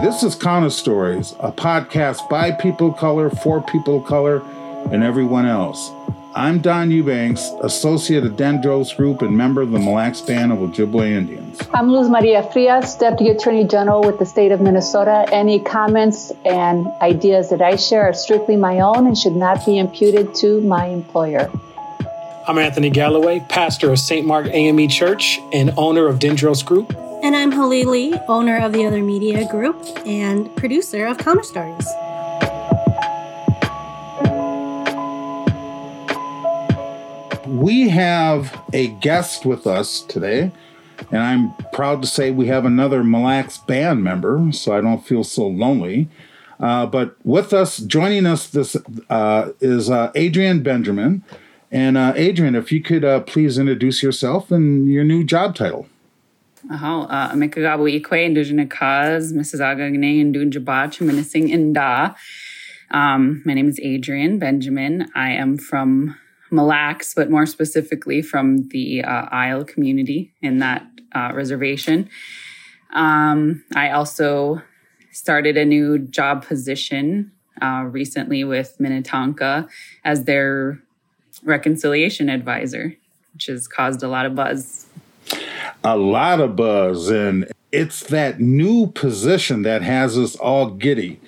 This is Counter Stories, a podcast by people of color, for people of color, and everyone else. I'm Don Eubanks, associate of Dendros Group and member of the Mille Lacs Band of Ojibwe Indians. I'm Luz Maria Frias, Deputy Attorney General with the state of Minnesota. Any comments and ideas that I share are strictly my own and should not be imputed to my employer. I'm Anthony Galloway, pastor of St. Mark AME Church and owner of Dendros Group. And I'm Haley Lee, owner of the Other Media Group and producer of Counter Stories. We have a guest with us today, and I'm proud to say we have another Mille Lacs band member, so I don't feel so lonely. Uh, but with us, joining us this uh, is uh, Adrienne Benjamin. And uh, Adrienne, if you could uh, please introduce yourself and your new job title. Aho, uh, Amikagabu Ikwe, Indujana Kaz, Mrs. Agagne, and Dunjabach, Inda. My name is Adrienne Benjamin. I am from Mille Lacs, but more specifically from the uh, Isle community in that uh, reservation. Um, I also started a new job position uh, recently with Minnetonka as their reconciliation advisor, which has caused a lot of buzz a lot of buzz, and it's that new position that has us all giddy.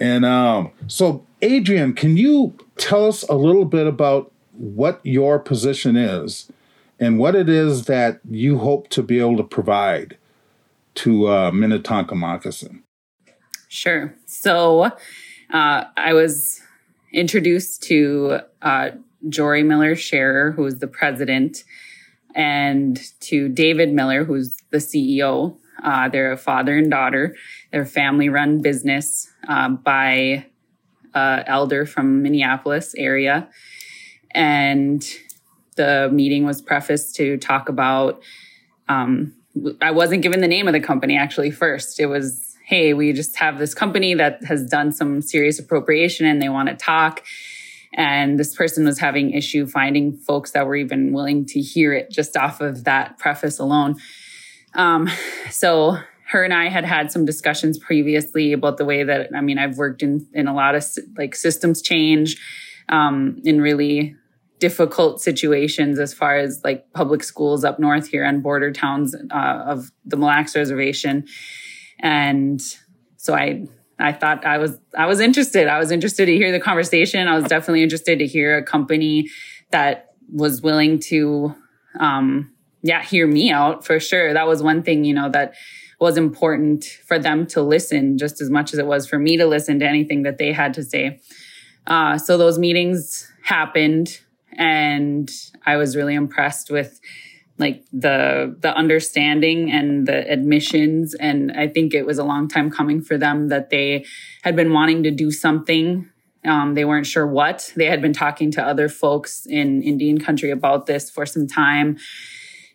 And um, so, Adrienne, can you tell us a little bit about what your position is and what it is that you hope to be able to provide to uh, Minnetonka Moccasin? Sure. So, uh, I was introduced to uh, Jori Miller Scherer, who is the president and to David Miller, who's the CEO. Uh, they're a father and daughter. They're a family run business uh, by uh, elder from Minneapolis area. And the meeting was prefaced to talk about, um, I wasn't given the name of the company actually first. It was, hey, we just have this company that has done some serious appropriation and they want to talk and this person was having issue finding folks that were even willing to hear it just off of that preface alone. Um, so her and I had had some discussions previously about the way that I mean I've worked in in a lot of like systems change um, in really difficult situations as far as like public schools up north here on border towns uh, of the Mille Lacs Reservation, and so I I thought I was I was interested. I was interested to hear the conversation. I was definitely interested to hear a company that was willing to um yeah, hear me out for sure. That was one thing, you know, that was important for them to listen just as much as it was for me to listen to anything that they had to say. Uh, so those meetings happened and I was really impressed with like the the understanding and the admissions. And i think it was a long time coming for them that they had been wanting to do something. Um, they weren't sure what. They had been talking to other folks in indian country about this for some time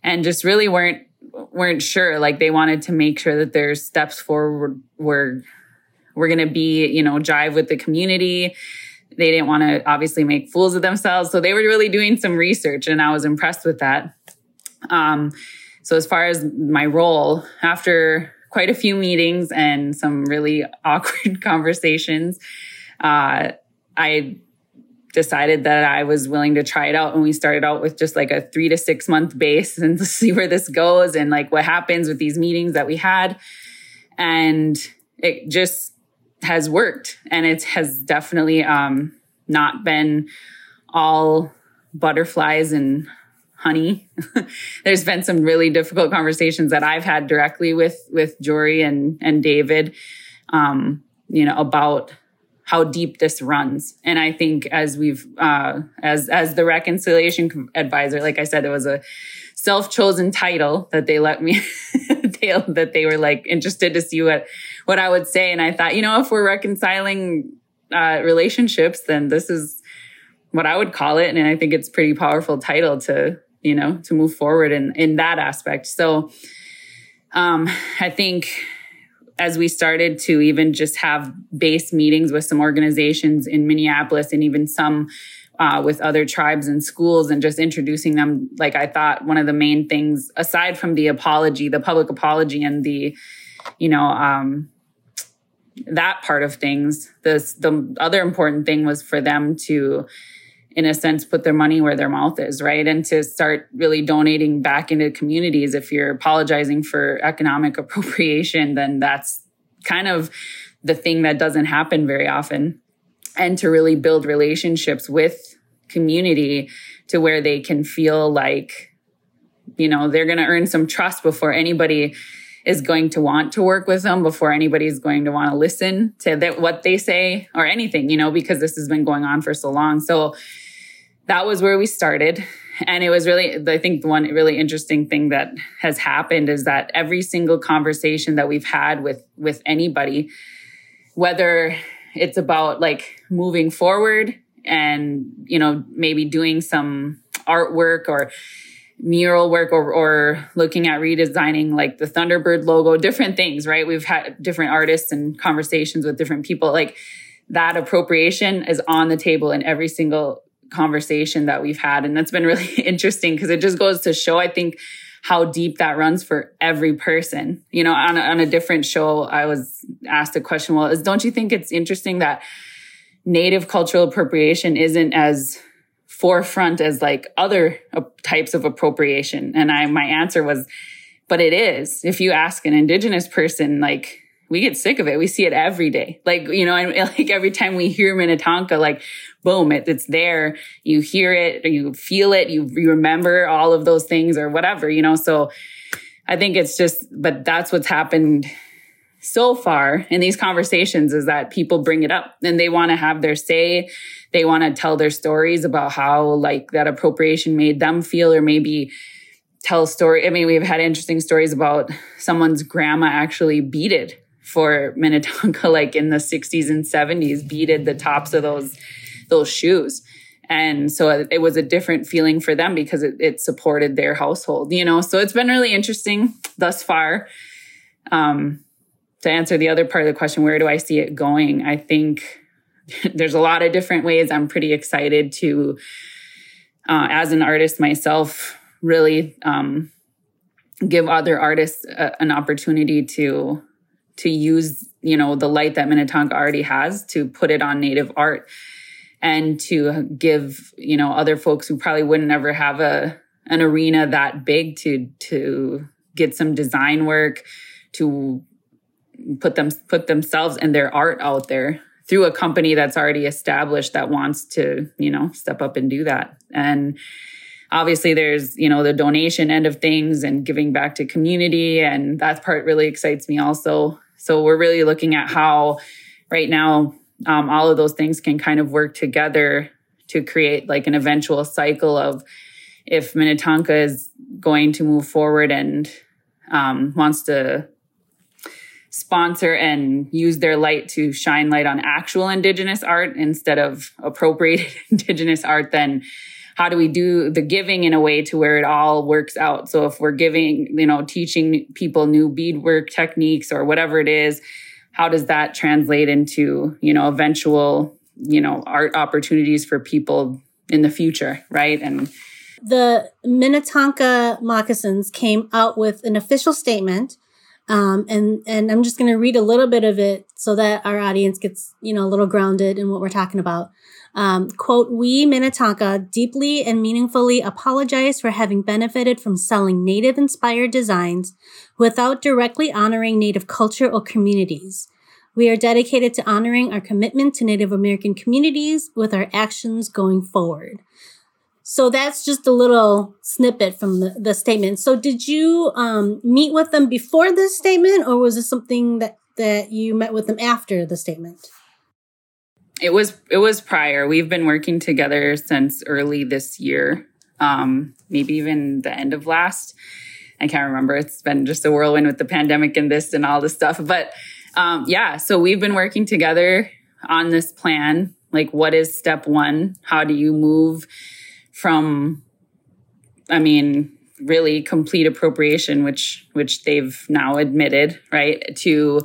and just really weren't weren't sure. Like they wanted to make sure that their steps forward were were going to be you know jive with the community. They didn't want to obviously make fools of themselves. So they were really doing some research and i was impressed with that um, so as far as my role, after quite a few meetings and some really awkward conversations, uh, I decided that I was willing to try it out. And we started out with just like a three to six month base and see where this goes and like what happens with these meetings that we had. And it just has worked. And it has definitely um, not been all butterflies and honey. There's been some really difficult conversations that I've had directly with with Jori and and David, um, you know, about how deep this runs. And I think as we've uh, as as the reconciliation advisor, like I said, it was a self chosen title that they let me they, that they were like interested to see what what I would say. And I thought, you know, if we're reconciling uh, relationships, then this is what I would call it. And I think it's pretty powerful title to you know, to move forward in, in that aspect. So, um, I think as we started to even just have base meetings with some organizations in Minneapolis and even some uh, with other tribes and schools and just introducing them, like I thought one of the main things, aside from the apology, the public apology and the, you know, um, that part of things. This the other important thing was for them to in a sense put their money where their mouth is right and to start really donating back into communities if you're apologizing for economic appropriation then that's kind of the thing that doesn't happen very often and to really build relationships with community to where they can feel like you know they're going to earn some trust before anybody is going to want to work with them before anybody's going to want to listen to that, what they say or anything, you know, because this has been going on for so long. So that was where we started. And it was really, I think the one really interesting thing that has happened is that every single conversation that we've had with, with anybody, whether it's about like moving forward and, you know, maybe doing some artwork or mural work or, or looking at redesigning like the Thunderbird logo, different things, right? We've had different artists and conversations with different people. Like that appropriation is on the table in every single conversation that we've had. And that's been really interesting because it just goes to show, I think, how deep that runs for every person. You know, on a, on a different show, I was asked a question, well, is, don't you think it's interesting that native cultural appropriation isn't as forefront as like other types of appropriation. And I, my answer was, but it is. If you ask an indigenous person, like, we get sick of it. We see it every day. Like, you know, and like every time we hear Minnetonka, like, boom, it, it's there. You hear it, you feel it, you, you remember all of those things or whatever, you know? So I think it's just, but that's what's happened so far in these conversations is that people bring it up and they want to have their say. They want to tell their stories about how like that appropriation made them feel or maybe tell story. I mean, we've had interesting stories about someone's grandma actually beaded for Minnetonka, like in the 60s and 70s, beaded the tops of those, those shoes. And so it was a different feeling for them because it, it supported their household, you know? So it's been really interesting thus far. Um, to answer the other part of the question, where do I see it going? I think there's a lot of different ways. I'm pretty excited to, uh, as an artist myself, really um, give other artists a, an opportunity to to use you know the light that Minnetonka already has to put it on native art and to give you know other folks who probably wouldn't ever have a an arena that big to to get some design work to put them put themselves and their art out there through a company that's already established that wants to you know step up and do that. And obviously there's you know the donation end of things and giving back to community and that part really excites me also so we're really looking at how right now um, all of those things can kind of work together to create like an eventual cycle of if minnetonka is going to move forward and um, wants to sponsor and use their light to shine light on actual indigenous art instead of appropriated indigenous art then how do we do the giving in a way to where it all works out so if we're giving you know teaching people new beadwork techniques or whatever it is how does that translate into you know eventual you know art opportunities for people in the future right and the minnetonka moccasins came out with an official statement um, and and I'm just going to read a little bit of it so that our audience gets you know a little grounded in what we're talking about. Um, quote: We Minnetonka deeply and meaningfully apologize for having benefited from selling Native-inspired designs without directly honoring Native culture or communities. We are dedicated to honoring our commitment to Native American communities with our actions going forward. So that's just a little snippet from the, the statement. So did you um, meet with them before this statement, or was this something that that you met with them after the statement? It was it was prior. We've been working together since early this year, um, maybe even the end of last. I can't remember. It's been just a whirlwind with the pandemic and this and all this stuff. But um, yeah, so we've been working together on this plan. Like, what is step one? How do you move? from, I mean, really complete appropriation, which which they've now admitted, right, to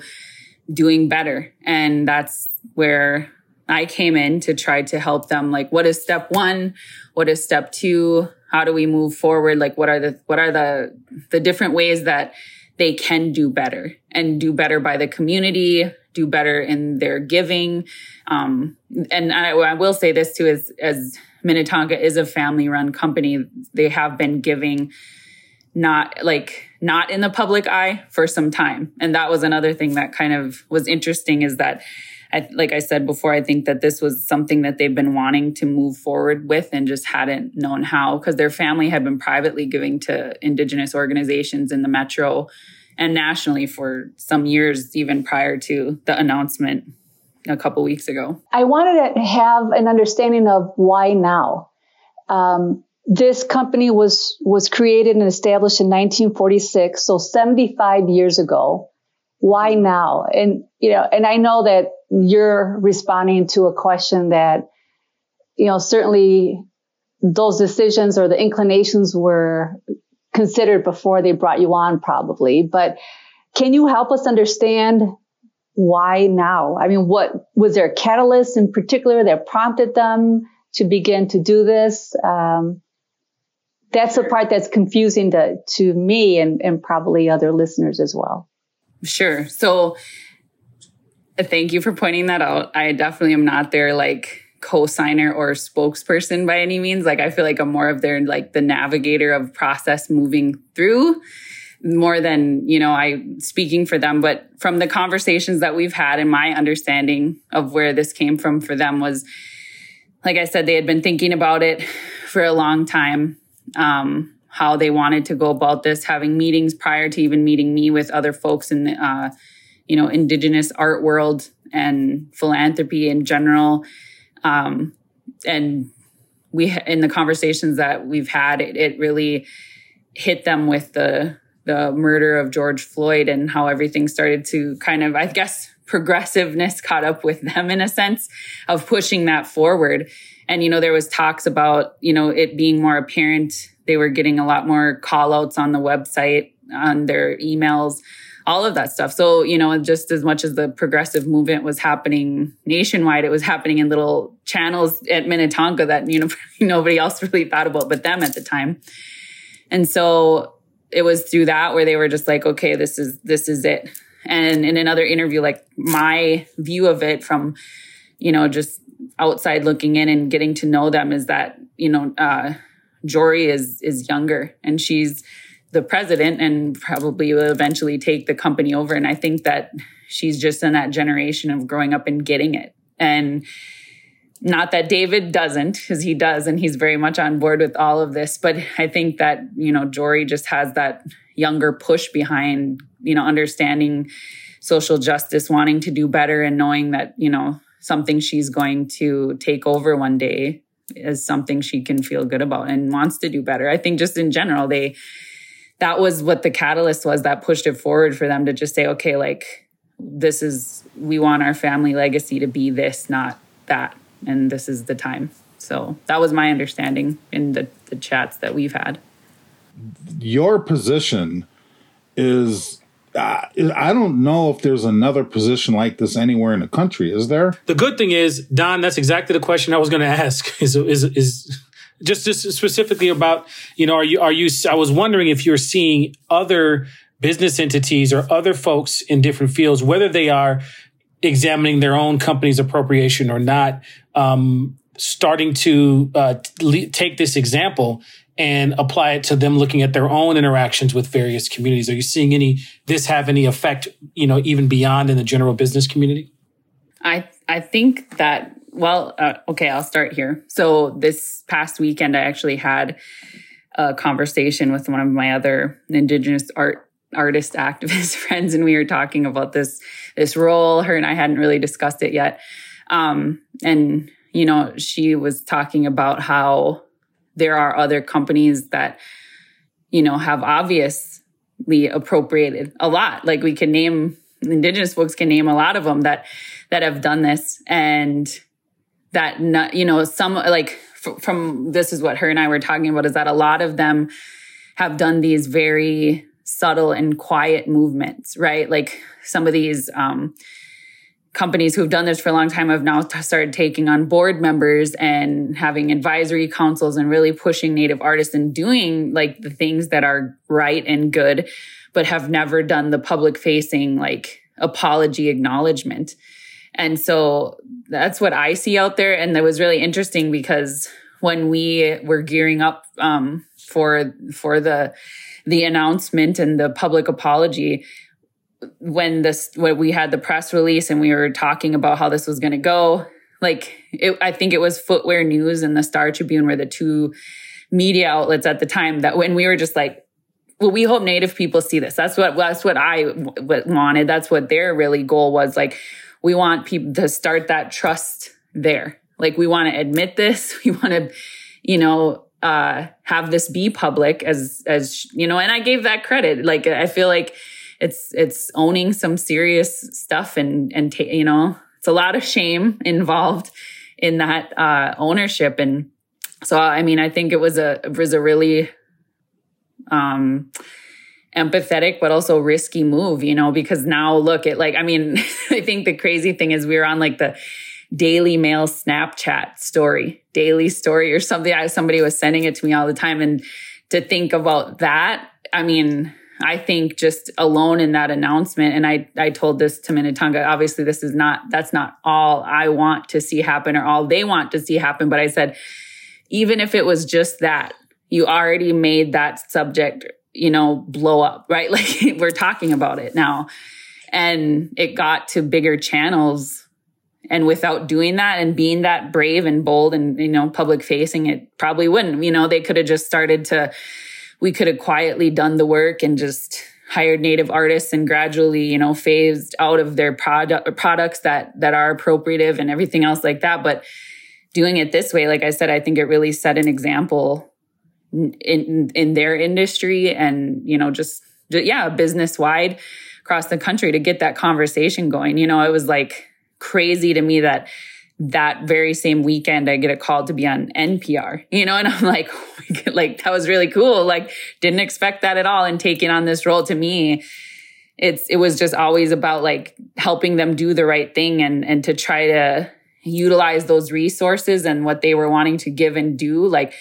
doing better. And that's where I came in to try to help them. Like, what is step one? What is step two? How do we move forward? Like, what are the what are the the different ways that they can do better and do better by the community, do better in their giving. Um, and I, I, will say this too, as, as Minnetonka is a family run company, they have been giving not like not in the public eye for some time. And that was another thing that kind of was interesting is that I, like I said before, I think that this was something that they've been wanting to move forward with and just hadn't known how because their family had been privately giving to indigenous organizations in the metro and nationally for some years, even prior to the announcement a couple weeks ago. I wanted to have an understanding of why now. Um, this company was was created and established in 1946, so 75 years ago. Why now? And you know, and I know that you're responding to a question that you know certainly those decisions or the inclinations were considered before they brought you on, probably. But can you help us understand why now? I mean, what was there a catalyst in particular that prompted them to begin to do this? Um, that's the part that's confusing to, to me and, and probably other listeners as well. Sure. So thank you for pointing that out. I definitely am not their like co-signer or spokesperson by any means. Like I feel like I'm more of their like the navigator of process moving through more than, you know, I speaking for them, but from the conversations that we've had and my understanding of where this came from for them was like I said, they had been thinking about it for a long time um, how they wanted to go about this, having meetings prior to even meeting me with other folks in the, uh, you know, indigenous art world and philanthropy in general. Um, and we, in the conversations that we've had, it, it really hit them with the, the murder of George Floyd and how everything started to kind of, I guess, progressiveness caught up with them in a sense of pushing that forward. And, you know, there was talks about, you know, it being more apparent. They were getting a lot more call outs on the website, on their emails, all of that stuff. So, you know, just as much as the progressive movement was happening nationwide, it was happening in little channels at Minnetonka that, you know, nobody else really thought about but them at the time. And so it was through that where they were just like, okay, this is, this is it. And in another interview, like my view of it from, you know, just outside looking in and getting to know them is that you know uh, Jori is is younger and she's the president and probably will eventually take the company over. And I think that she's just in that generation of growing up and getting it. And not that David doesn't, because he does, and he's very much on board with all of this. But I think that, you know, Jori just has that younger push behind, you know, understanding social justice, wanting to do better and knowing that, you know, something she's going to take over one day is something she can feel good about and wants to do better. I think just in general, they, that was what the catalyst was that pushed it forward for them to just say, okay, like, this is, we want our family legacy to be this, not that. And this is the time. So that was my understanding in the, the chats that we've had. Your position is uh, I don't know if there's another position like this anywhere in the country. Is there? The good thing is, Don, that's exactly the question I was going to ask. Is is is just just specifically about you know are you are you? I was wondering if you're seeing other business entities or other folks in different fields, whether they are examining their own company's appropriation or not, um, starting to uh, take this example and apply it to them looking at their own interactions with various communities? Are you seeing any this have any effect, you know, even beyond in the general business community? I I think that well, uh, okay, I'll start here. So this past weekend, I actually had a conversation with one of my other Indigenous art artist activist friends, and we were talking about this this role. Her and I hadn't really discussed it yet, um, and you know, she was talking about how there are other companies that, you know, have obviously appropriated a lot. Like we can name indigenous folks can name a lot of them that that have done this and that not, you know some like f- from this is what her and I were talking about is that a lot of them have done these very subtle and quiet movements right? Like some of these um companies who've done this for a long time have now started taking on board members and having advisory councils and really pushing native artists and doing like the things that are right and good but have never done the public facing like apology acknowledgement and so that's what i see out there. And that was really interesting because when we were gearing up um, for for the the announcement and the public apology when this when we had the press release and we were talking about how this was going to go like it, i think it was footwear news and the star tribune were the two media outlets at the time that when we were just like well we hope native people see this. That's what that's what i wanted. That's what their really goal was like we want people to start that trust there. Like we want to admit this we want to you know uh have this be public as as you know and i gave that credit. Like i feel like it's it's owning some serious stuff and and ta- you know it's a lot of shame involved in that uh, ownership. And so I mean I think it was a was a really um empathetic but also risky move you know because now look at like I mean I think the crazy thing is we were on like the Daily Mail Snapchat story, daily story or something. I, somebody was sending it to me all the time. And to think about that, I mean, I think just alone in that announcement, and I, I told this to Minnetonka, obviously this is not, that's not all I want to see happen or all they want to see happen. But I said, even if it was just that, you already made that subject, you know, blow up, right? Like we're talking about it now. And it got to bigger channels. And without doing that and being that brave and bold and, you know, public facing, it probably wouldn't. You know, they could have just started to, we could have quietly done the work and just hired native artists and gradually, you know, phased out of their product products that that are appropriative and everything else like that. But doing it this way, like I said, I think it really set an example in in their industry and you know just yeah business wide across the country to get that conversation going you know it was like crazy to me that that very same weekend, I get a call to be on NPR, you know, and I'm like, oh like, that was really cool. Like, didn't expect that at all. And taking on this role to me, it's, it was just always about like helping them do the right thing and, and to try to utilize those resources and what they were wanting to give and do, like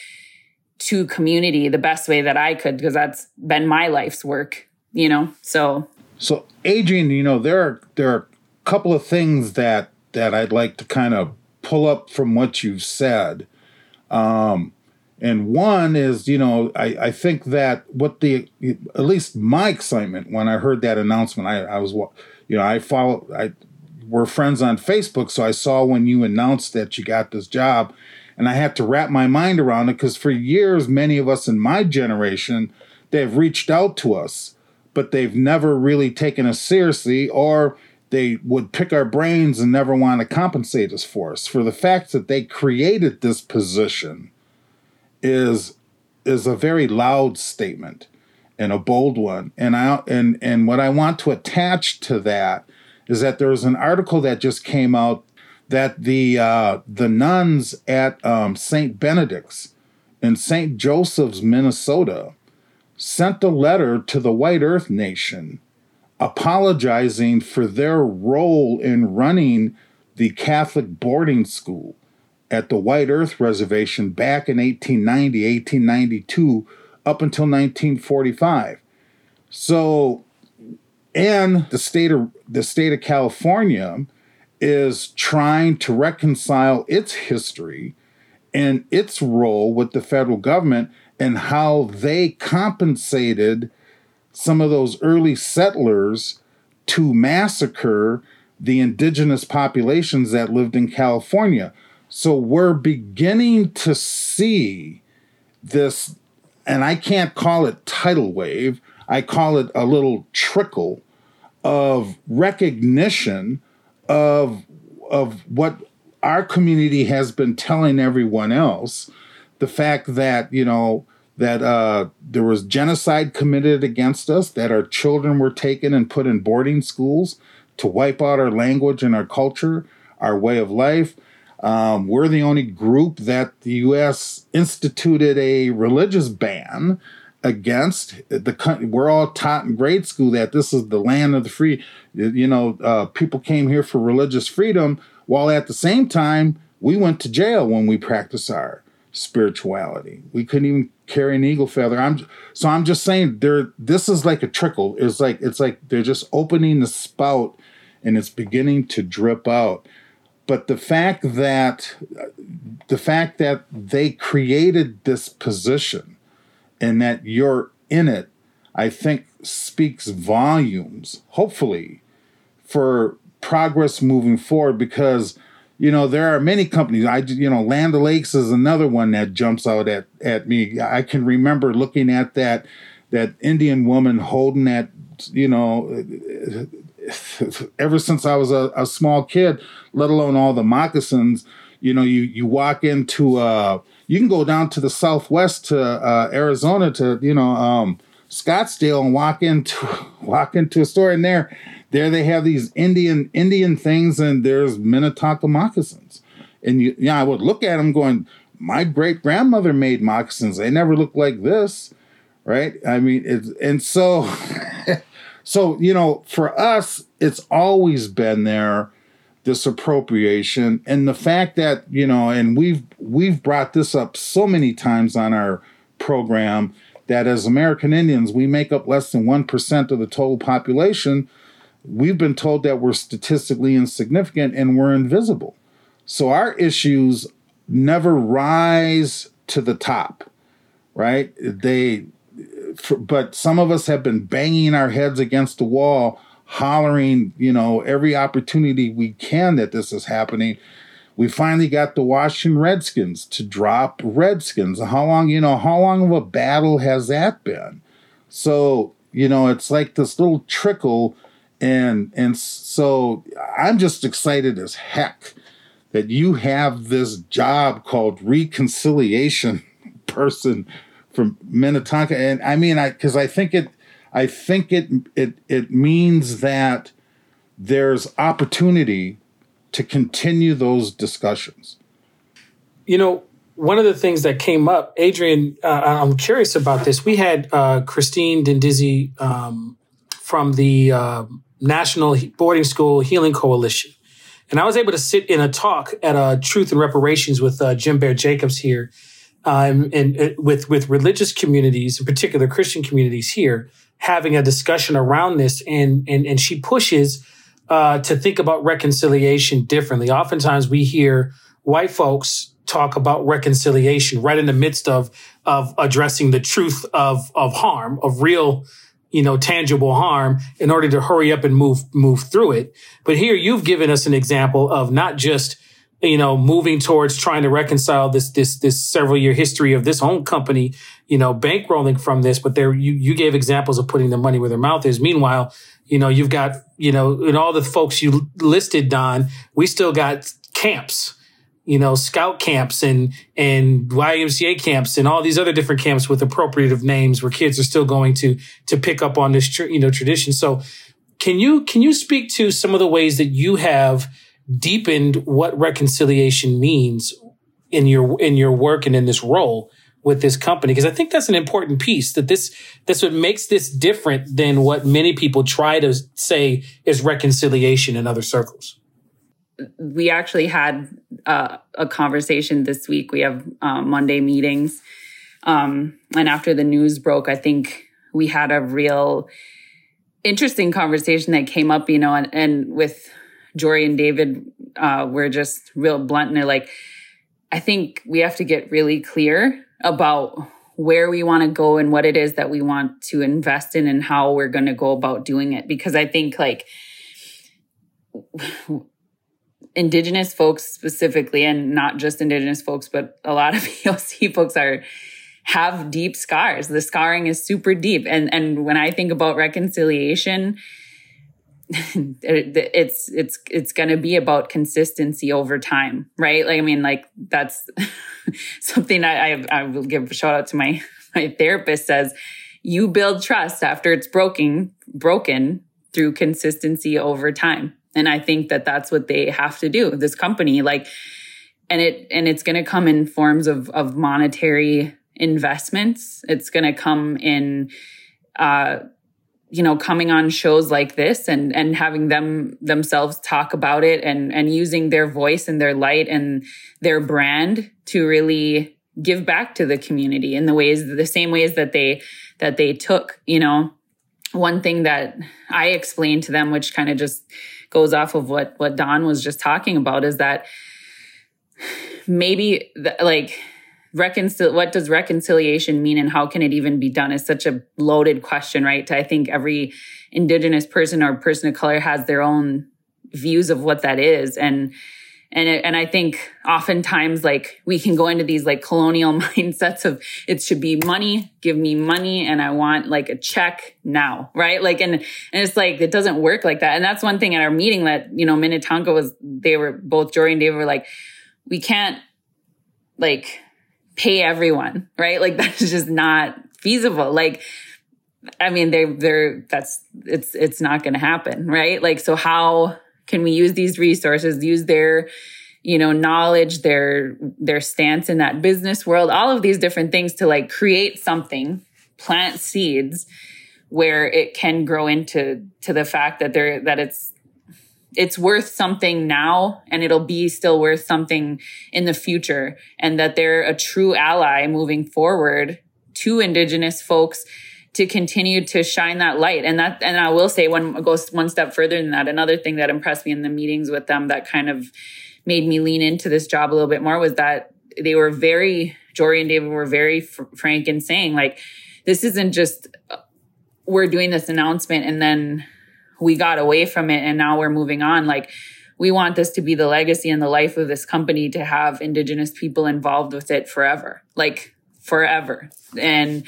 to community the best way that I could, because that's been my life's work, you know? So, so Adrienne, you know, there are, there are a couple of things that that I'd like to kind of pull up from what you've said. Um, and one is, you know, I, I think that what the, at least my excitement when I heard that announcement, I, I was, you know, I follow, I, we're friends on Facebook, so I saw when you announced that you got this job, and I had to wrap my mind around it because for years, many of us in my generation, they've reached out to us, but they've never really taken us seriously, or they would pick our brains and never want to compensate us for us. For the fact that they created this position is is a very loud statement and a bold one. And I and and what I want to attach to that is that there was an article that just came out that the uh, the nuns at um, Saint Benedict's in Saint Joseph's, Minnesota, sent a letter to the White Earth Nation apologizing for their role in running the Catholic boarding school at the White Earth Reservation back in 1890, 1892, up until 1945. So, and the state of the state of California is trying to reconcile its history and its role with the federal government and how they compensated some of those early settlers to massacre the indigenous populations that lived in California. So we're beginning to see this, and I can't call it tidal wave, I call it a little trickle of recognition of, of what our community has been telling everyone else. The fact that, you know, that uh, there was genocide committed against us, that our children were taken and put in boarding schools to wipe out our language and our culture, our way of life. Um, we're the only group that the U.S. instituted a religious ban against the country. We're all taught in grade school that this is the land of the free. You know, uh, people came here for religious freedom, while at the same time we went to jail when we practiced our spirituality. We couldn't even carry an eagle feather. I'm so I'm just saying there. This is like a trickle. It's like it's like they're just opening the spout, and it's beginning to drip out. But the fact that the fact that they created this position and that you're in it, I think speaks volumes, hopefully, for progress moving forward because you know there are many companies. I you know Land O'Lakes is another one that jumps out at at me. I can remember looking at that that indian woman holding that you know ever since i was a, a small kid let alone all the moccasins you know you you walk into uh you can go down to the southwest to uh, Arizona to you know um, Scottsdale and walk into walk into a store and there there they have these Indian Indian things and there's Minnetonka moccasins. And you yeah I would look at them going my great grandmother made moccasins. They never looked like this right? I mean it's and so so you know for us it's always been there this appropriation and the fact that you know and we've we've brought this up so many times on our program that as American Indians we make up less than 1% of the total population. We've been told that we're statistically insignificant and we're invisible. So our issues never rise to the top right? They but some of us have been banging our heads against the wall hollering, you know, every opportunity we can that this is happening. We finally got the Washington Redskins to drop Redskins. How long, you know, how long of a battle has that been? So, you know, it's like this little trickle and and so I'm just excited as heck that you have this job called reconciliation person from Minnetonka and I mean I cuz I think it I think it it it means that there's opportunity to continue those discussions. You know, one of the things that came up, Adrienne, uh, I'm curious about this. We had uh, Christine Diindiisi um, from the uh, National Boarding School Healing Coalition. And I was able to sit in a talk at uh, Truth and Reparations with uh, Jim Bear Jacobs here, um, and, and with with religious communities, in particular Christian communities here, having a discussion around this and and and she pushes uh, to think about reconciliation differently. Oftentimes we hear white folks talk about reconciliation right in the midst of of addressing the truth of of harm, of real, you know, tangible harm in order to hurry up and move move through it. But here you've given us an example of not just you know, moving towards trying to reconcile this, this, this several year history of this home company, you know, bankrolling from this. But there, you, you gave examples of putting the money where their mouth is. Meanwhile, you know, you've got, you know, in all the folks you listed, Don, we still got camps, you know, scout camps and, and YMCA camps and all these other different camps with appropriative names where kids are still going to, to pick up on this, you know, tradition. So can you, can you speak to some of the ways that you have, deepened what reconciliation means in your in your work and in this role with this company because I think that's an important piece that this that's what makes this different than what many people try to say is reconciliation in other circles. We actually had uh, a conversation this week. We have uh, Monday meetings, um, and after the news broke, I think we had a real interesting conversation that came up. You know, and, and with Jori and David uh, were just real blunt and they're like, I think we have to get really clear about where we want to go and what it is that we want to invest in and how we're going to go about doing it. Because I think like indigenous folks specifically, and not just indigenous folks, but a lot of POC folks are have deep scars. The scarring is super deep. And and when I think about reconciliation, it's it's it's going to be about consistency over time right like i mean like that's something I, I, I will give a shout out to my my therapist says you build trust after it's broken broken through consistency over time and i think that that's what they have to do this company like and it and it's going to come in forms of of monetary investments. It's going to come in, uh, you know, coming on shows like this and, and having them themselves talk about it and, and using their voice and their light and their brand to really give back to the community in the ways, the same ways that they, that they took, you know, one thing that I explained to them, which kind of just goes off of what, what Don was just talking about is that maybe the, like reconcil what does reconciliation mean and how can it even be done is such a loaded question right i think every indigenous person or person of color has their own views of what that is and and and I think oftentimes like we can go into these like colonial mindsets of it should be money, give me money and I want like a check now, right? Like and and it's like it doesn't work like that. And that's one thing at our meeting that, you know, Minnetonka was they were both Jori and David were like we can't like pay everyone, right? Like that's just not feasible. Like, I mean, they, they're, that's, it's, it's not going to happen, right? Like, so how can we use these resources, use their, you know, knowledge, their, their stance in that business world, all of these different things to like create something, plant seeds where it can grow into, to the fact that there, that it's, it's worth something now and it'll be still worth something in the future. And that they're a true ally moving forward to indigenous folks to continue to shine that light. And that and i will say one goes one step further than that. Another thing that impressed me in the meetings with them that kind of made me lean into this job a little bit more was that they were very jori and david were very fr- frank in saying like this isn't just we're doing this announcement and then we got away from it and now we're moving on. Like we want this to be the legacy and the life of this company to have indigenous people involved with it forever, like forever. And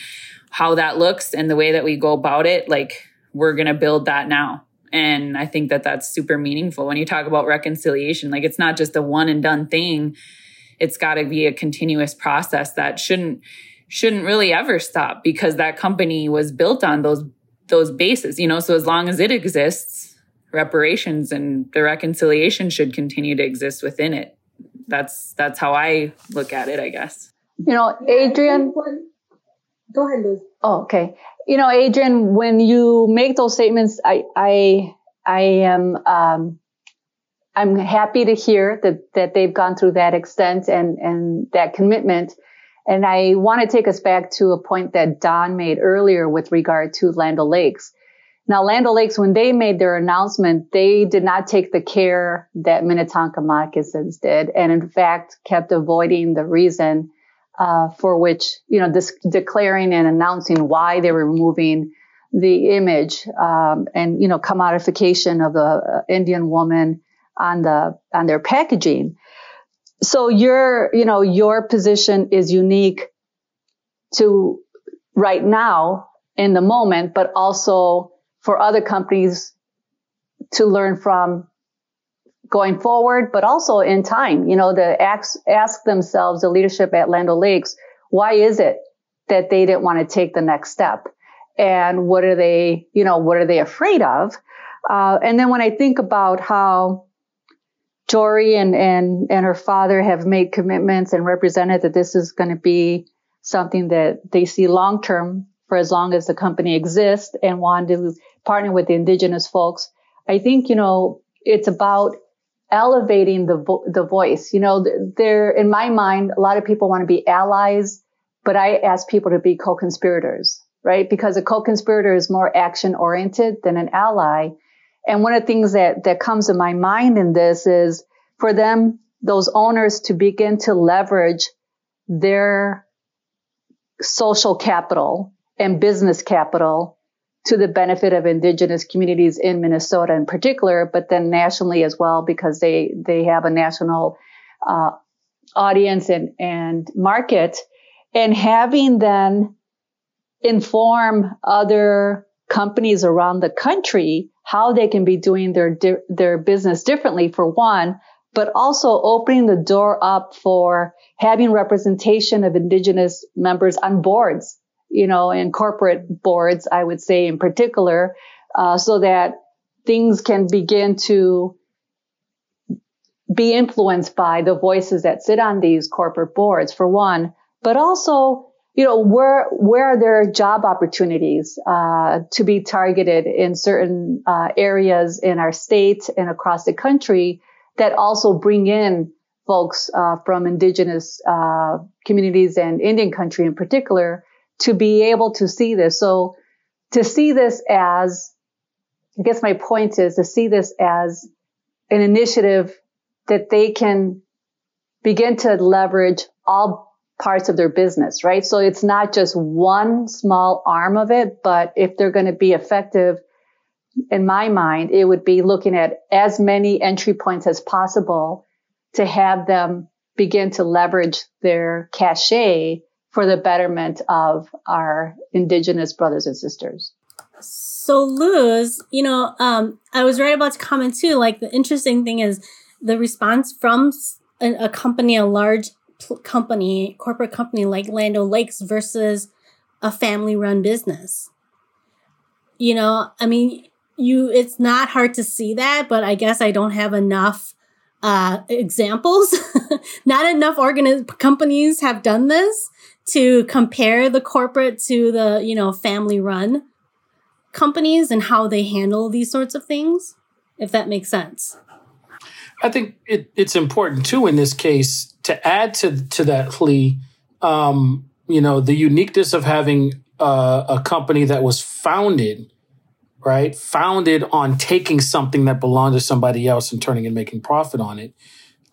how that looks and the way that we go about it, like we're going to build that now. And I think that that's super meaningful when you talk about reconciliation. Like it's not just a one and done thing. It's got to be a continuous process that shouldn't shouldn't really ever stop because that company was built on those those bases, you know, so as long as it exists, reparations and the reconciliation should continue to exist within it. That's that's how I look at it, I guess. You know, Adrienne Go ahead, Liz. Oh, okay. You know, Adrienne, when you make those statements, I I I am um I'm happy to hear that that they've gone through that extent and and that commitment. And I want to take us back to a point that Don made earlier with regard to Land O'Lakes. Now, Land O'Lakes, when they made their announcement, they did not take the care that Minnetonka moccasins did, and in fact kept avoiding the reason uh, for which, you know, this declaring and announcing why they were removing the image um, and, you know, commodification of the Indian woman on the on their packaging so your, you know, your position is unique to right now in the moment, but also for other companies to learn from going forward, but also in time, you know, to ask, ask themselves, the leadership at Land O'Lakes, why is it that they didn't want to take the next step? And what are they, you know, what are they afraid of? Uh, and then when I think about how Jori and, and, and her father have made commitments and represented that this is going to be something that they see long term for as long as the company exists and want to partner with the indigenous folks. I think, you know, it's about elevating the, vo- the voice. You know, there, in my mind, a lot of people want to be allies, but I ask people to be co-conspirators, right? Because a co-conspirator is more action oriented than an ally. And one of the things that, that comes to my mind in this is for them, those owners to begin to leverage their social capital and business capital to the benefit of indigenous communities in Minnesota in particular, but then nationally as well, because they, they have a national, uh, audience and, and market. And having then inform other companies around the country how they can be doing their their business differently for one but also opening the door up for having representation of indigenous members on boards you know in corporate boards i would say in particular uh, so that things can begin to be influenced by the voices that sit on these corporate boards for one but also you know, where where are there job opportunities uh, to be targeted in certain uh, areas in our state and across the country that also bring in folks uh, from indigenous uh, communities and Indian country in particular to be able to see this. So to see this as, I guess my point is to see this as an initiative that they can begin to leverage all parts of their business, right? So it's not just one small arm of it, but if they're going to be effective, in my mind, it would be looking at as many entry points as possible to have them begin to leverage their cachet for the betterment of our indigenous brothers and sisters. So Luz, you know, um, I was right about to comment too. Like the interesting thing is the response from a, a company, a large company, corporate company like Land O'Lakes versus a family run business. You know, I mean, you, it's not hard to see that, but I guess I don't have enough uh, examples. not enough organi- companies have done this to compare the corporate to the, you know, family run companies and how they handle these sorts of things, if that makes sense. I think it, it's important too in this case to add to to that plea, um, you know, the uniqueness of having uh, a company that was founded, right, founded on taking something that belonged to somebody else and turning and making profit on it,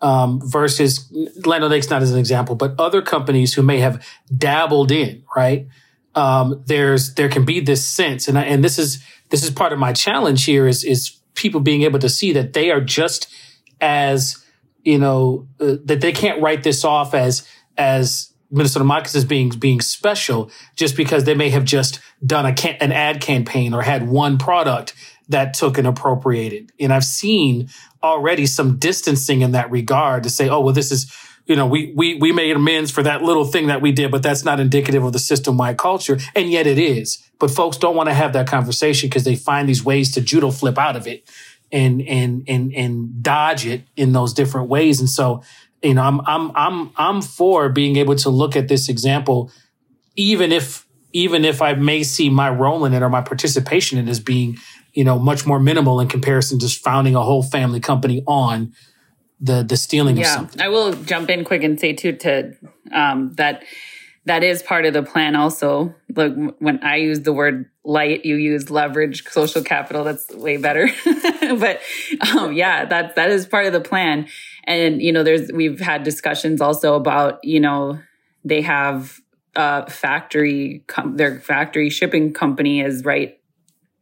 um, versus Land O'Lakes not as an example, but other companies who may have dabbled in, right. Um, there's there can be this sense, and I, and this is this is part of my challenge here is is people being able to see that they are just as you know uh, that they can't write this off as as Minnetonka Moccasins being being special just because they may have just done a can, an ad campaign or had one product that took and appropriated. And I've seen already some distancing in that regard to say, oh well, this is you know we we we made amends for that little thing that we did, but that's not indicative of the system wide culture, and yet it is. But folks don't want to have that conversation because they find these ways to judo flip out of it and and and and dodge it in those different ways. And so, you know, I'm I'm I'm I'm for being able to look at this example, even if even if I may see my role in it or my participation in it as being, you know, much more minimal in comparison to just founding a whole family company on the the stealing yeah, of something. I will jump in quick and say too to um, that that is part of the plan also. Like when i use the word light you use leverage social capital that's way better. But um, yeah that that is part of the plan. And you know there's we've had discussions also about you know they have a factory their factory shipping company is right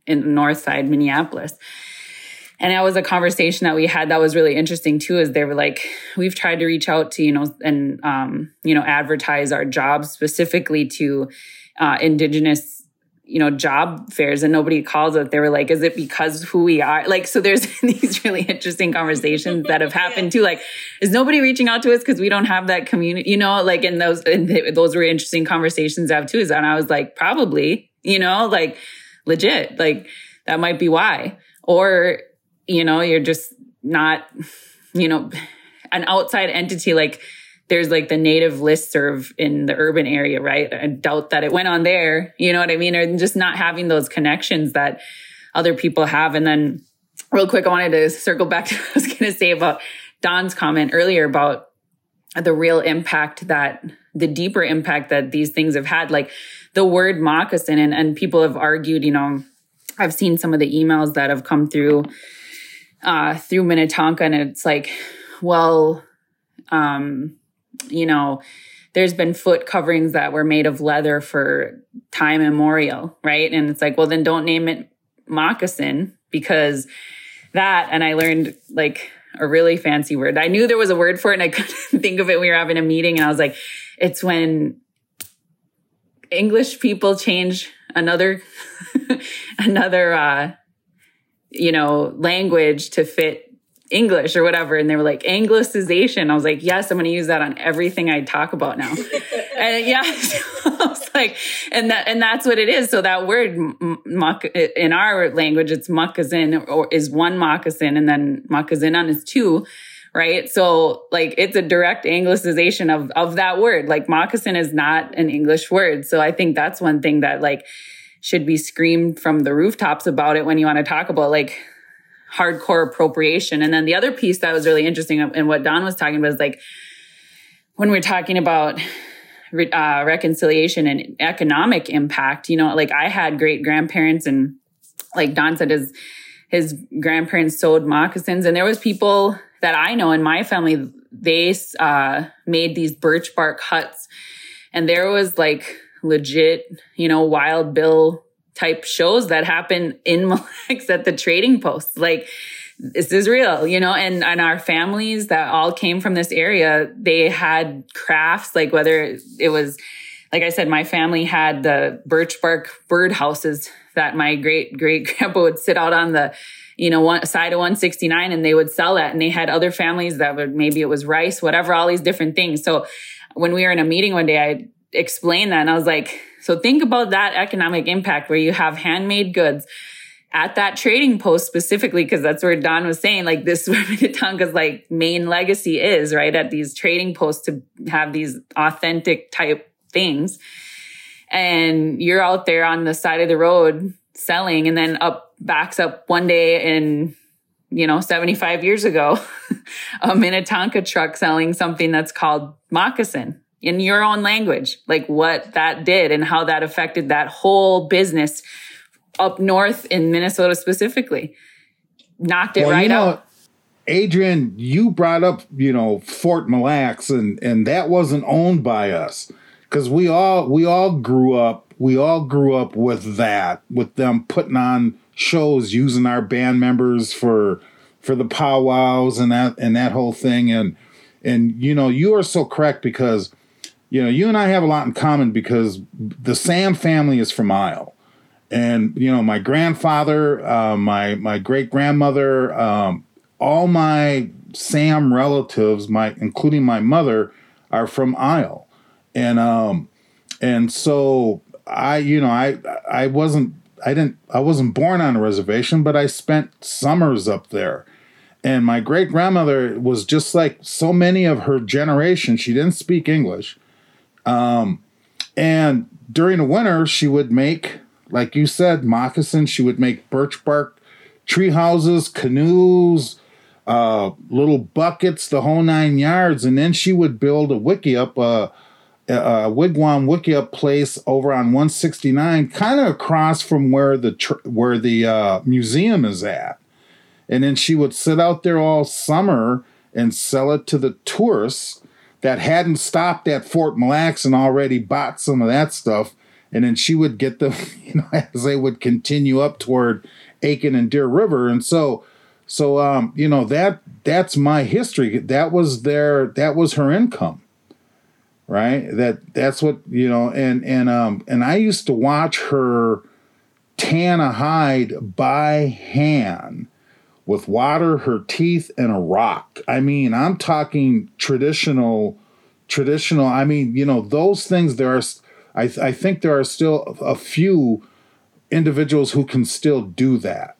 in north side minneapolis and that was a conversation that we had that was really interesting too is they were like we've tried to reach out to you know and um, you know advertise our jobs specifically to uh, indigenous you know job fairs and nobody calls it they were like is it because who we are? Like so there's these really interesting conversations that have happened too. Like is nobody reaching out to us because we don't have that community you know like and those and those were interesting conversations to have too and i was like probably you know like legit like that might be why. Or you know, you're just not, you know, an outside entity like there's like the native list serve in the urban area, right? I doubt that it went on there. You know what I mean? Or just not having those connections that other people have. And then real quick, I wanted to circle back to what I was going to say about Don's comment earlier about the real impact that the deeper impact that these things have had, like the word moccasin and, and people have argued, you know, I've seen some of the emails that have come through uh, through Minnetonka, and it's like, well, um, you know, there's been foot coverings that were made of leather for time immemorial, right? And it's like, well, then don't name it moccasin because that. And I learned like a really fancy word. I knew there was a word for it, and I couldn't think of it. We were having a meeting, and I was like, it's when English people change another another uh you know, language to fit English or whatever. And they were like, Anglicization. I was like, yes, I'm going to use that on everything I talk about now. and yeah, so I was like, and that, and that's what it is. So that word muck in our language, it's moccasin or is one moccasin and then moccasin on is two. right? So like it's a direct anglicization of of that word. Like moccasin is not an English word. So I think that's one thing that like should be screamed from the rooftops about it when you want to talk about like hardcore appropriation. And then the other piece that was really interesting and what Don was talking about is like when we're talking about uh, reconciliation and economic impact, you know, like I had great grandparents and like Don said, his, his grandparents sewed moccasins and there was people that I know in my family, they, uh, made these birch bark huts and there was like legit, you know, wild bill type shows that happen in Mille Lacs at the trading posts. Like, this is real, you know, and, and our families that all came from this area, they had crafts, like whether it was, like I said, my family had the birch bark bird houses that my great great grandpa would sit out on the, you know, one side of 169 and they would sell that. And they had other families that would, maybe it was rice, whatever, all these different things. So when we were in a meeting one day, I explained that and I was like, so think about that economic impact where you have handmade goods at that trading post specifically, because that's where Don was saying, like, this Minnetonka's like main legacy is, right? At these trading posts to have these authentic type things. And you're out there on the side of the road selling and then up backs up one day in, you know, 75 years ago, a Minnetonka truck selling something that's called moccasin in your own language, like what that did and how that affected that whole business up north in Minnesota specifically. Knocked it well, right you know, out. Adrienne, you brought up, you know, Fort Mille Lacs and and that wasn't owned by us cuz we all we all grew up we all grew up with that with them putting on shows using our band members for for the powwows and that and that whole thing and and you know you are so correct because you know you and I have a lot in common because the Sam family is from Isle. And you know my grandfather uh, my my great grandmother um, all my sam relatives my including my mother are from isle. And um and so i you know i i wasn't i didn't i wasn't born on a reservation but i spent summers up there. And my great grandmother was just like so many of her generation she didn't speak english um and during the winter she would make like you said, moccasins. She would make birch bark tree houses, canoes, uh, little buckets, the whole nine yards. And then she would build a wickiup, uh, a wigwam wickiup place over on 169, kind of across from where the tr- where the uh, museum is at. And then she would sit out there all summer and sell it to the tourists that hadn't stopped at Fort Mille Lacs and already bought some of that stuff and then she would get them, you know, as they would continue up toward Aitkin and Deer River, and so, so um, you know that that's my history. That was their that was her income, right? That that's what you know, and and um and I used to watch her tan a hide by hand with water, her teeth, and a rock. I mean, I'm talking traditional, traditional. I mean, you know, those things. There are I, I think there are still a few individuals who can still do that,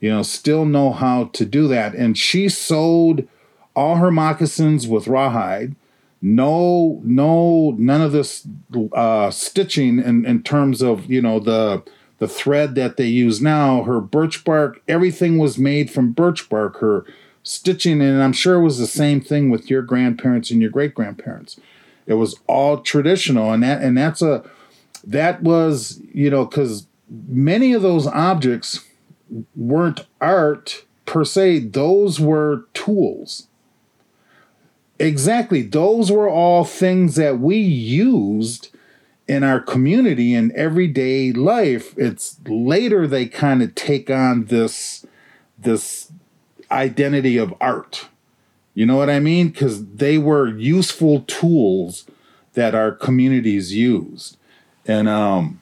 you know, still know how to do that. And she sewed all her moccasins with rawhide. No, no, none of this uh, stitching in, in terms of, you know, the the thread that they use now. Her birch bark, everything was made from birch bark. Her stitching, and I'm sure it was the same thing with your grandparents and your great grandparents. It was all traditional, and that and that's a that was you know because many of those objects weren't art per se; those were tools. Exactly, those were all things that we used in our community in everyday life. It's later they kind of take on this this identity of art you know what I mean? Because they were useful tools that our communities used. And, um,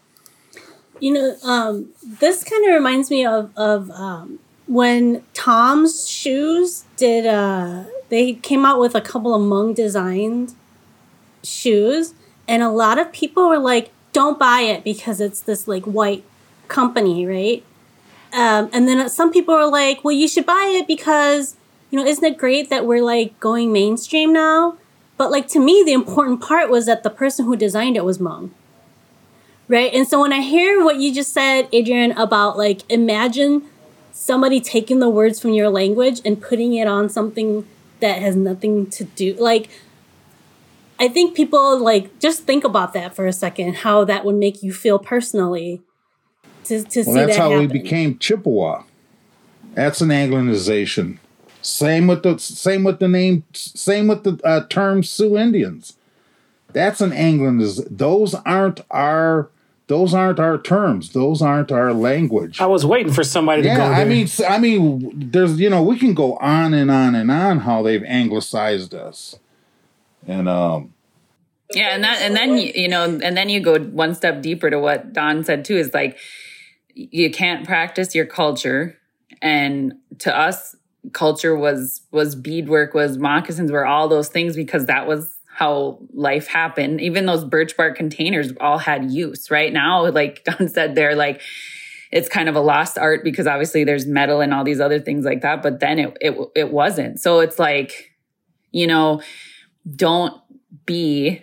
you know, um, this kind of reminds me of, of um, when Tom's shoes did, uh, they came out with a couple of Hmong designed shoes. And a lot of people were like, don't buy it because it's this like white company, right? Um, and then some people were like, well, you should buy it because you know, isn't it great that we're like going mainstream now? But like to me, the important part was that the person who designed it was Hmong. Right. And so when I hear what you just said, Adrienne, about like imagine somebody taking the words from your language and putting it on something that has nothing to do like I think people like just think about that for a second, how that would make you feel personally to, to well, see that's that how happen. we became Chippewa. That's an Anglicization. Same with the same with the name. Same with the uh, term Sioux Indians. That's an Angliciz. Those aren't our. Those aren't our terms. Those aren't our language. I was waiting for somebody yeah, to go there. I mean, I mean, there's you know we can go on and on and on how they've anglicized us, and um. Yeah, and that and then you know, and then you go one step deeper to what Don said too is like you can't practice your culture. And to us culture was was beadwork was moccasins were all those things because that was how life happened. Even those birch bark containers all had use right? Now like don said they're like it's kind of a lost art because obviously there's metal and all these other things like that but then it it, it wasn't. So it's like you know don't be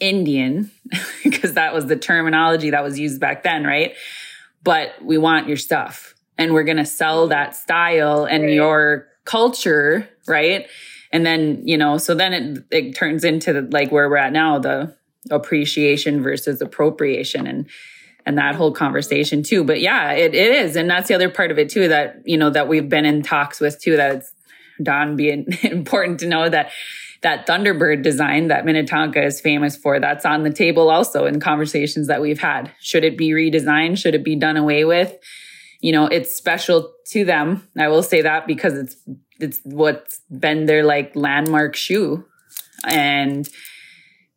indian because that was the terminology that was used back then right but we want your stuff and we're going to sell that style and right. your culture, right? And then, you know, so then it, it turns into the, like where we're at now, the appreciation versus appropriation and, and that whole conversation too. But yeah, it, it is. And that's the other part of it too, that, you know, that we've been in talks with too, that it's Don being important to know that that Thunderbird design that Minnetonka is famous for, that's on the table also in conversations that we've had. Should it be redesigned? Should it be done away with? you know, it's special to them. I will say that because it's it's what's been their like landmark shoe. And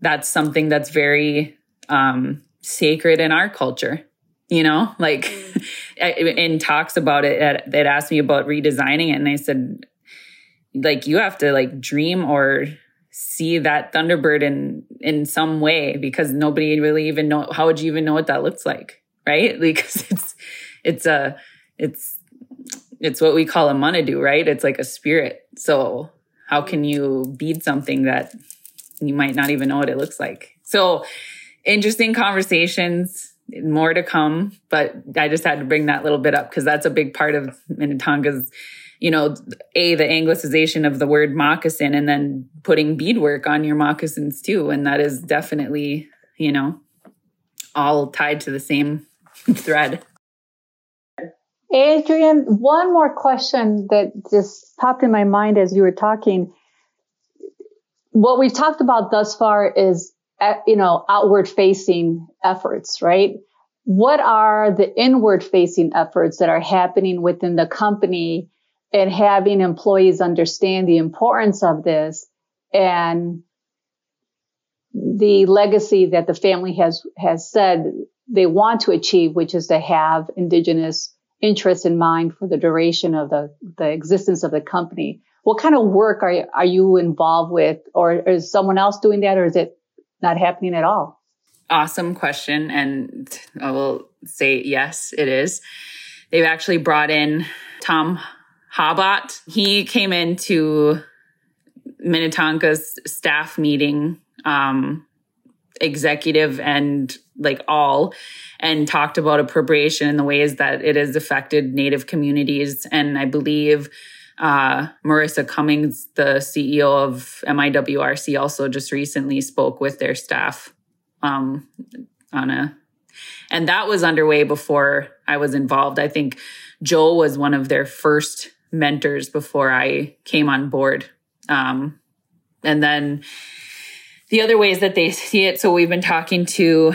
that's something that's very um sacred in our culture. You know, like in talks about it, it asked me about redesigning it, and I said, like, you have to like dream or see that Thunderbird in in some way because nobody really even know how would you even know what that looks like, right? Because it's it's a it's it's what we call a manidoo, right? It's like a spirit. So how can you bead something that you might not even know what it looks like? So interesting conversations, more to come, but I just had to bring that little bit up because that's a big part of Minnetonka's, you know, a the anglicization of the word moccasin and then putting beadwork on your moccasins too. And that is definitely, you know, all tied to the same thread. Adrienne, one more question that just popped in my mind as you were talking. What we've talked about thus far is, uh, you know, outward facing efforts, right? What are the inward facing efforts that are happening within the company and having employees understand the importance of this and the legacy that the family has, has said they want to achieve, which is to have indigenous interests in mind for the duration of the, the existence of the company. What kind of work are are you involved with or is someone else doing that or is it not happening at all? Awesome question. And I will say, yes, it is. They've actually brought in Tom Habot. He came into Minnetonka's staff meeting, um, executive and like all and talked about appropriation and the ways that it has affected native communities and i believe uh, marisa cummings the ceo of miwrc also just recently spoke with their staff um, on a and that was underway before i was involved i think joe was one of their first mentors before i came on board. Um, and then the other ways that they see it so we've been talking to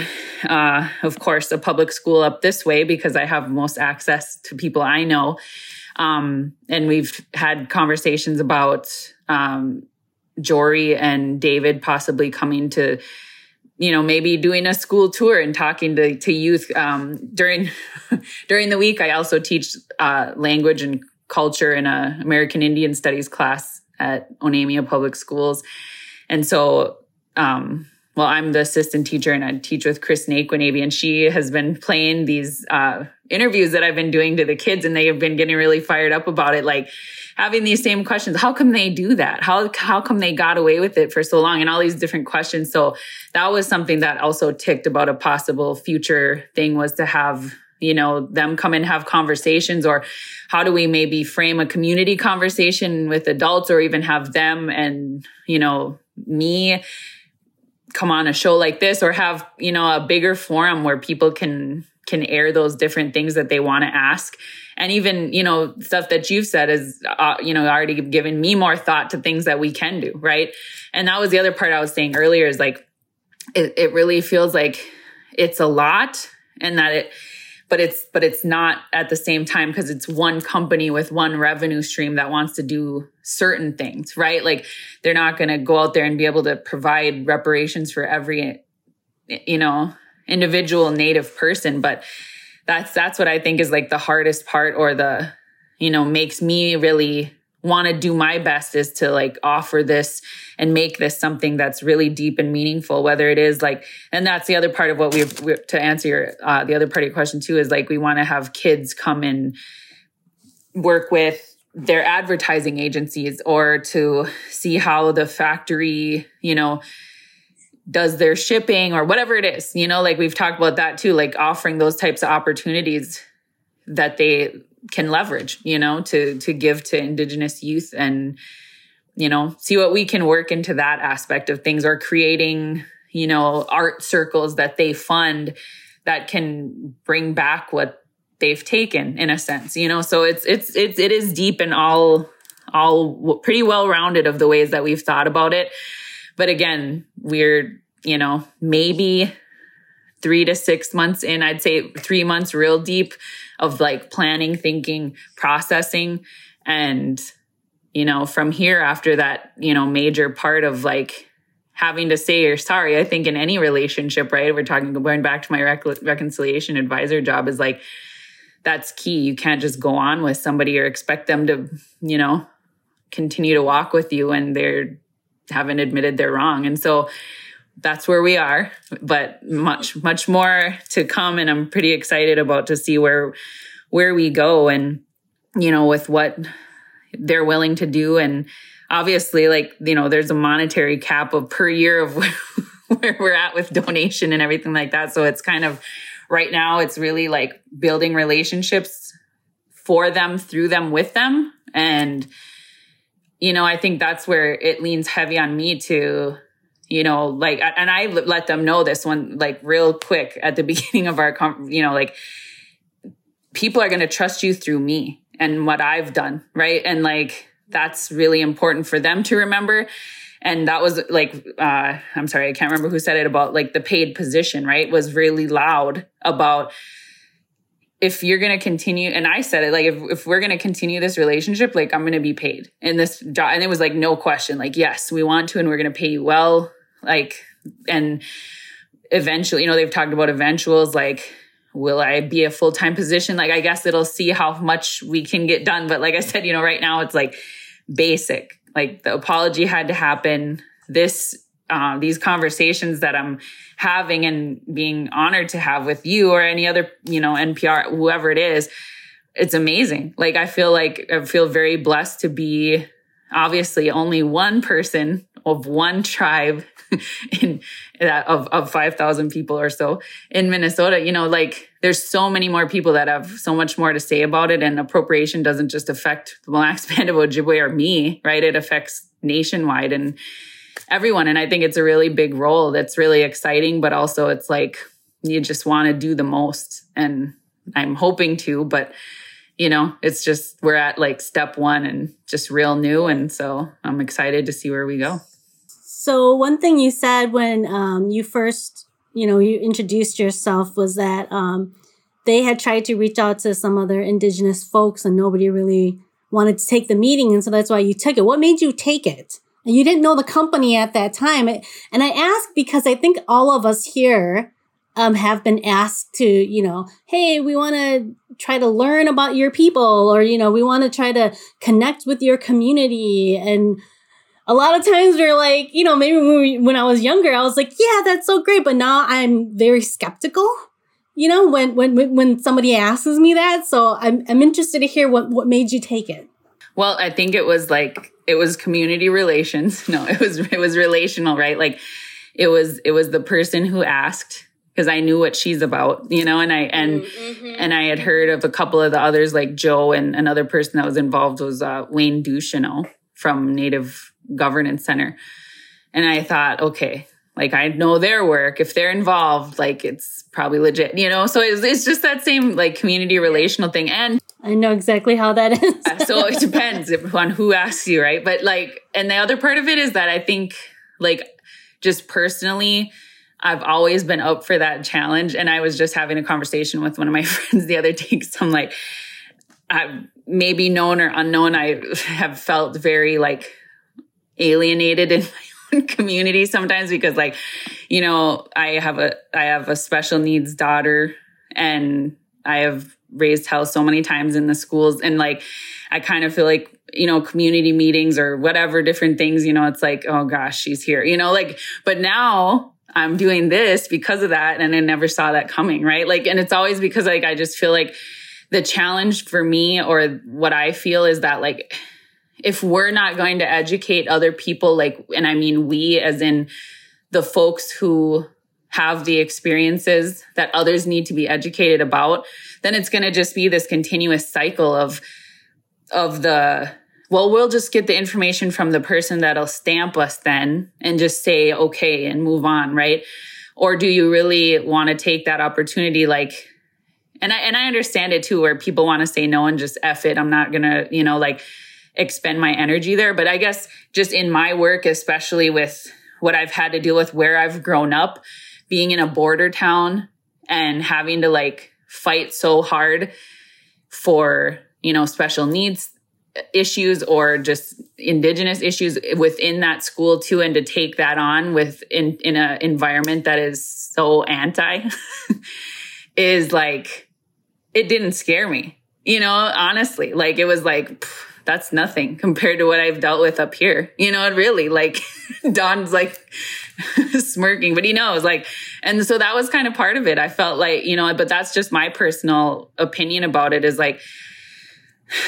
uh, of course a public school up this way because i have most access to people i know. Um, and we've had conversations about um, jori and david possibly coming to you know maybe doing a school tour and talking to, to youth. Um, during during the week i also teach uh, language and culture in a american indian studies class at onamia public schools and so um, well, I'm the assistant teacher and I teach with Chris Naquinavi, and she has been playing these uh, interviews that I've been doing to the kids and they have been getting really fired up about it. Like having these same questions. How come they do that? How, how come they got away with it for so long and all these different questions? So that was something that also ticked about a possible future thing was to have you know them come and have conversations or how do we maybe frame a community conversation with adults or even have them and you know me come on a show like this or have you know a bigger forum where people can can air those different things that they want to ask. And even you know stuff that you've said is uh, you know already given me more thought to things that we can do right? And that was the other part i was saying earlier is like it, it really feels like it's a lot and that it but it's but it's not at the same time because it's one company with one revenue stream that wants to do certain things right? Like they're not going to go out there and be able to provide reparations for every you know individual native person but that's that's what i think is like the hardest part or the you know makes me really want to do my best is to like offer this and make this something that's really deep and meaningful whether it is like and that's the other part of what we, to answer your uh, the other part of your question too is like we want to have kids come and work with their advertising agencies or to see how the factory you know does their shipping or whatever it is you know like we've talked about that too like offering those types of opportunities that they can leverage, you know, to to give to indigenous youth and you know, see what we can work into that aspect of things or creating, you know, art circles that they fund that can bring back what they've taken in a sense, you know. So it's it's it's it is deep and all all pretty well rounded of the ways that we've thought about it. But again, we're, you know, maybe 3 to 6 months in, I'd say 3 months real deep of like planning, thinking, processing. And, you know, from here after that, you know, major part of like having to say you're sorry, I think in any relationship, right? We're talking, going back to my rec- reconciliation advisor job is like, that's key. You can't just go on with somebody or expect them to, you know, continue to walk with you and they're haven't admitted they're wrong. And so that's where we are, but much, much more to come. And I'm pretty excited about to see where, where we go and, you know, with what they're willing to do. And obviously, like, you know, there's a monetary cap of per year of where we're at with donation and everything like that. So it's kind of right now, it's really like building relationships for them, through them, with them. And, you know, I think that's where it leans heavy on me to you know like and i let them know this one like real quick at the beginning of our you know like people are going to trust you through me and what i've done right? And like that's really important for them to remember. And that was like uh i'm sorry i can't remember who said it about like the paid position right was really loud about if you're going to continue and i said it like if, if we're going to continue this relationship like i'm going to be paid in this job. And it was like no question like yes we want to and we're going to pay you well like and eventually you know they've talked about eventuals like will i be a full-time position? Like i guess it'll see how much we can get done. But like i said you know right now it's like basic. Like the apology had to happen. This uh, these conversations that i'm having and being honored to have with you or any other you know npr whoever it is it's amazing. Like i feel like i feel very blessed to be obviously only one person of one tribe in that of, of 5,000 people or so in Minnesota, you know, like there's so many more people that have so much more to say about it. And appropriation doesn't just affect the Lacs Band of Ojibwe or me, right? It affects nationwide and everyone. And I think it's a really big role that's really exciting, but also it's like you just want to do the most. And I'm hoping to, but you know, it's just we're at like step one and just real new. And so I'm excited to see where we go. So one thing you said when um, you first, you know, you introduced yourself was that um, they had tried to reach out to some other indigenous folks and nobody really wanted to take the meeting. And so that's why you took it. What made you take it? And you didn't know the company at that time. And I ask because I think all of us here um, have been asked to, you know, hey, we want to try to learn about your people or, you know, we want to try to connect with your community. And a lot of times we're like, you know, maybe when, we, when I was younger, I was like, yeah, that's so great. But now I'm very skeptical you know, when when when somebody asks me that. So I'm I'm interested to hear what what made you take it. Well, I think it was like it was community relations. No, it was it was relational, right? Like it was it was the person who asked because I knew what she's about, you know, and I and mm-hmm. and I had heard of a couple of the others like Joe and another person that was involved was uh, Wayne Ducheneaux from Native Governance Center. And I thought, okay, like I know their work. If they're involved, like it's probably legit, you know? So it's, it's just that same like community relational thing. And I know exactly how that is. so it depends on who asks you, right? But like, and the other part of it is that I think like just personally, I've always been up for that challenge. And I was just having a conversation with one of my friends the other day So I'm like, I maybe known or unknown, I have felt very like alienated in my own community sometimes because like, you know, I have a I have a special needs daughter and I have raised hell so many times in the schools. And like I kind of feel like you know community meetings or whatever different things you know it's like oh gosh she's here you know like but now I'm doing this because of that and I never saw that coming right? Like and it's always because like I just feel like the challenge for me or what I feel is that like if we're not going to educate other people like and I mean we as in the folks who have the experiences that others need to be educated about, then it's going to just be this continuous cycle of, of the, well, we'll just get the information from the person that'll stamp us then and just say, okay, and move on, right? Or do you really want to take that opportunity? Like, and I, and I understand it too, where people want to say no and just F it. I'm not going to, you know, like expend my energy there. But I guess just in my work, especially with what I've had to deal with where I've grown up, being in a border town and having to like fight so hard for, you know, special needs issues or just indigenous issues within that school too and to take that on with in in an environment that is so anti is like it didn't scare me you know honestly like it was like pff, that's nothing compared to what I've dealt with up here. You know, it really like Don's like smirking, but he knows like, and so that was kind of part of it. I felt like, you know, but that's just my personal opinion about it is like,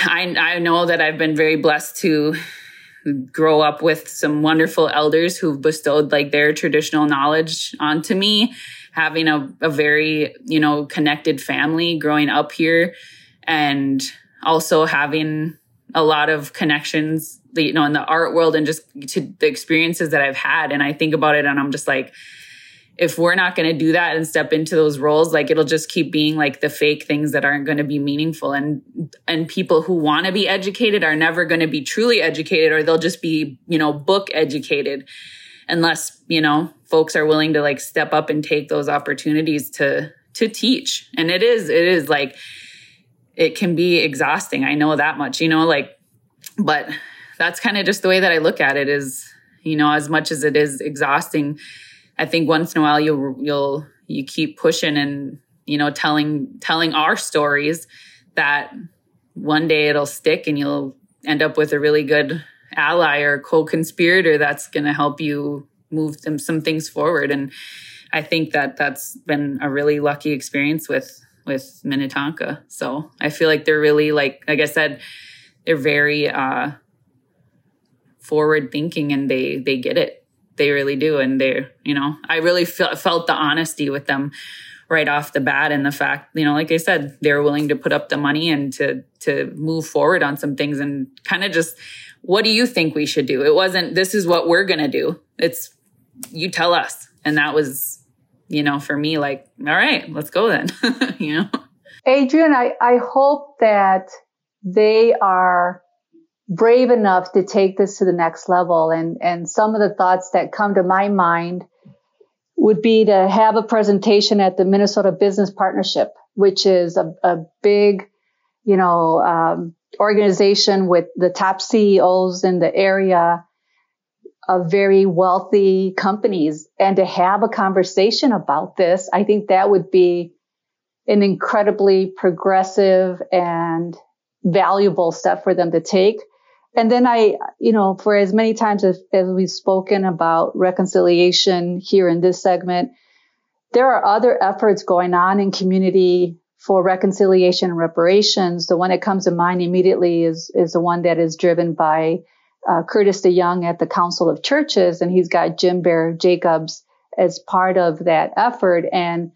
I, I know that I've been very blessed to grow up with some wonderful elders who've bestowed like their traditional knowledge onto me, having a, a very, you know, connected family growing up here and also having a lot of connections, you know, in the art world and just to the experiences that I've had. And I think about it and I'm just like, if we're not going to do that and step into those roles, like it'll just keep being like the fake things that aren't going to be meaningful. And, and people who want to be educated are never going to be truly educated or they'll just be, you know, book educated unless, you know, folks are willing to like step up and take those opportunities to, to teach. And it is, it is like, it can be exhausting. I know that much, you know, like, but that's kind of just the way that I look at it is, you know, as much as it is exhausting, I think once in a while you'll, you'll, you keep pushing and, you know, telling, telling our stories that one day it'll stick and you'll end up with a really good ally or co-conspirator that's going to help you move them some things forward. And I think that that's been a really lucky experience with with Minnetonka. So I feel like they're really like, like I said, they're very uh, forward thinking and they they get it. They really do, and they're you know I really felt felt the honesty with them right off the bat and the fact you know like I said they're willing to put up the money and to to move forward on some things and kind of just what do you think we should do? It wasn't this is what we're gonna do. It's you tell us, and that was you know, for me, like, all right, let's go then, you know? Adrienne, I, I hope that they are brave enough to take this to the next level. And, and some of the thoughts that come to my mind would be to have a presentation at the Minnesota Business Partnership, which is a, a big, you know, um, organization with the top CEOs in the area of very wealthy companies and to have a conversation about this, I think that would be an incredibly progressive and valuable step for them to take. And then I, you know, for as many times as, as we've spoken about reconciliation here in this segment, there are other efforts going on in community for reconciliation and reparations. The one that comes to mind immediately is, is the one that is driven by uh, Curtiss DeYoung at the Council of Churches, and he's got Jim Bear Jacobs as part of that effort. And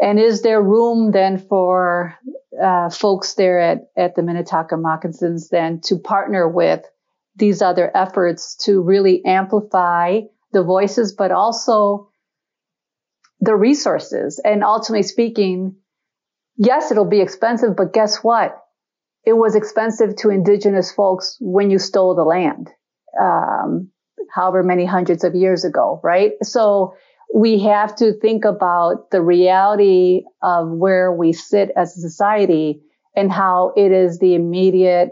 and is there room then for uh, folks there at, at the Minnetonka Moccasins then to partner with these other efforts to really amplify the voices, but also the resources? And ultimately speaking, yes, it'll be expensive, but guess what? It was expensive to indigenous folks when you stole the land, um, however many hundreds of years ago, right? So we have to think about the reality of where we sit as a society and how it is the immediate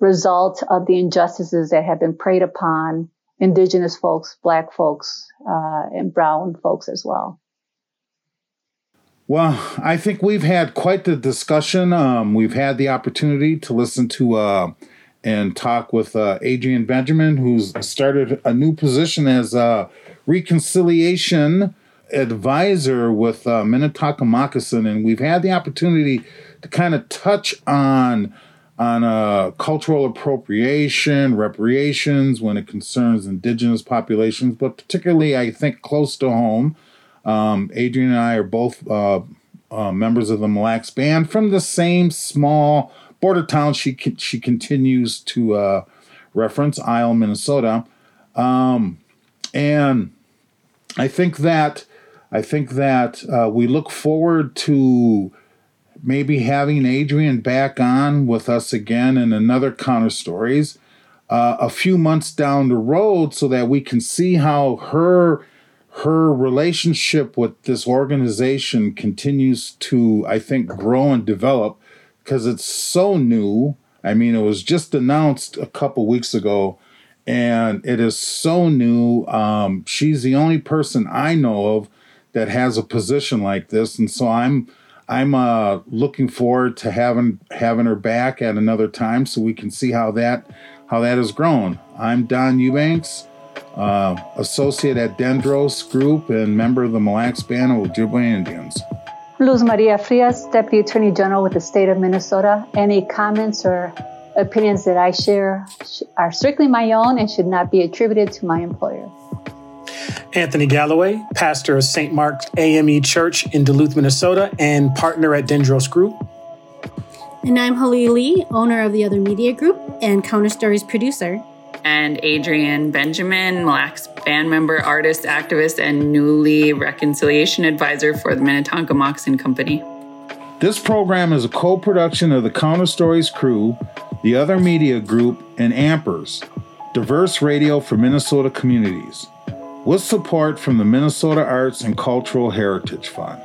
result of the injustices that have been preyed upon indigenous folks, black folks, uh, and brown folks as well. Well, I think we've had quite the discussion. Um, we've had the opportunity to listen to uh, and talk with uh, Adrienne Benjamin, who's started a new position as a reconciliation advisor with uh, Minnetonka Moccasin, and we've had the opportunity to kind of touch on on uh, cultural appropriation, reparations when it concerns indigenous populations, but particularly, I think, close to home. Um, Adrienne and I are both uh, uh, members of the Mille Lacs Band from the same small border town she she continues to uh, reference, Isle, Minnesota, um, and I think that I think that uh, we look forward to maybe having Adrienne back on with us again in another counter stories uh, a few months down the road, so that we can see how her her relationship with this organization continues to I think grow and develop because it's so new. I mean, it was just announced a couple weeks ago, and it is so new. Um, she's the only person I know of that has a position like this, and so I'm I'm uh, looking forward to having having her back at another time so we can see how that how that has grown. I'm Don Eubanks, uh, associate at Dendros Group and member of the Mille Lacs Band of Ojibwe Indians. Luz Maria Frias, Deputy Attorney General with the state of Minnesota. Any comments or opinions that I share are strictly my own and should not be attributed to my employer. Anthony Galloway, pastor of St. Mark's AME Church in Duluth, Minnesota, and partner at Dendros Group. And I'm Holly Lee, owner of the Other Media Group and Counter Stories producer and Adrienne Benjamin, Mille Lacs band member, artist, activist, and newly reconciliation advisor for the Minnetonka Moccasin Company. This program is a co production of the Counter Stories crew, the Other Media Group, and Ampers, diverse radio for Minnesota communities, with support from the Minnesota Arts and Cultural Heritage Fund.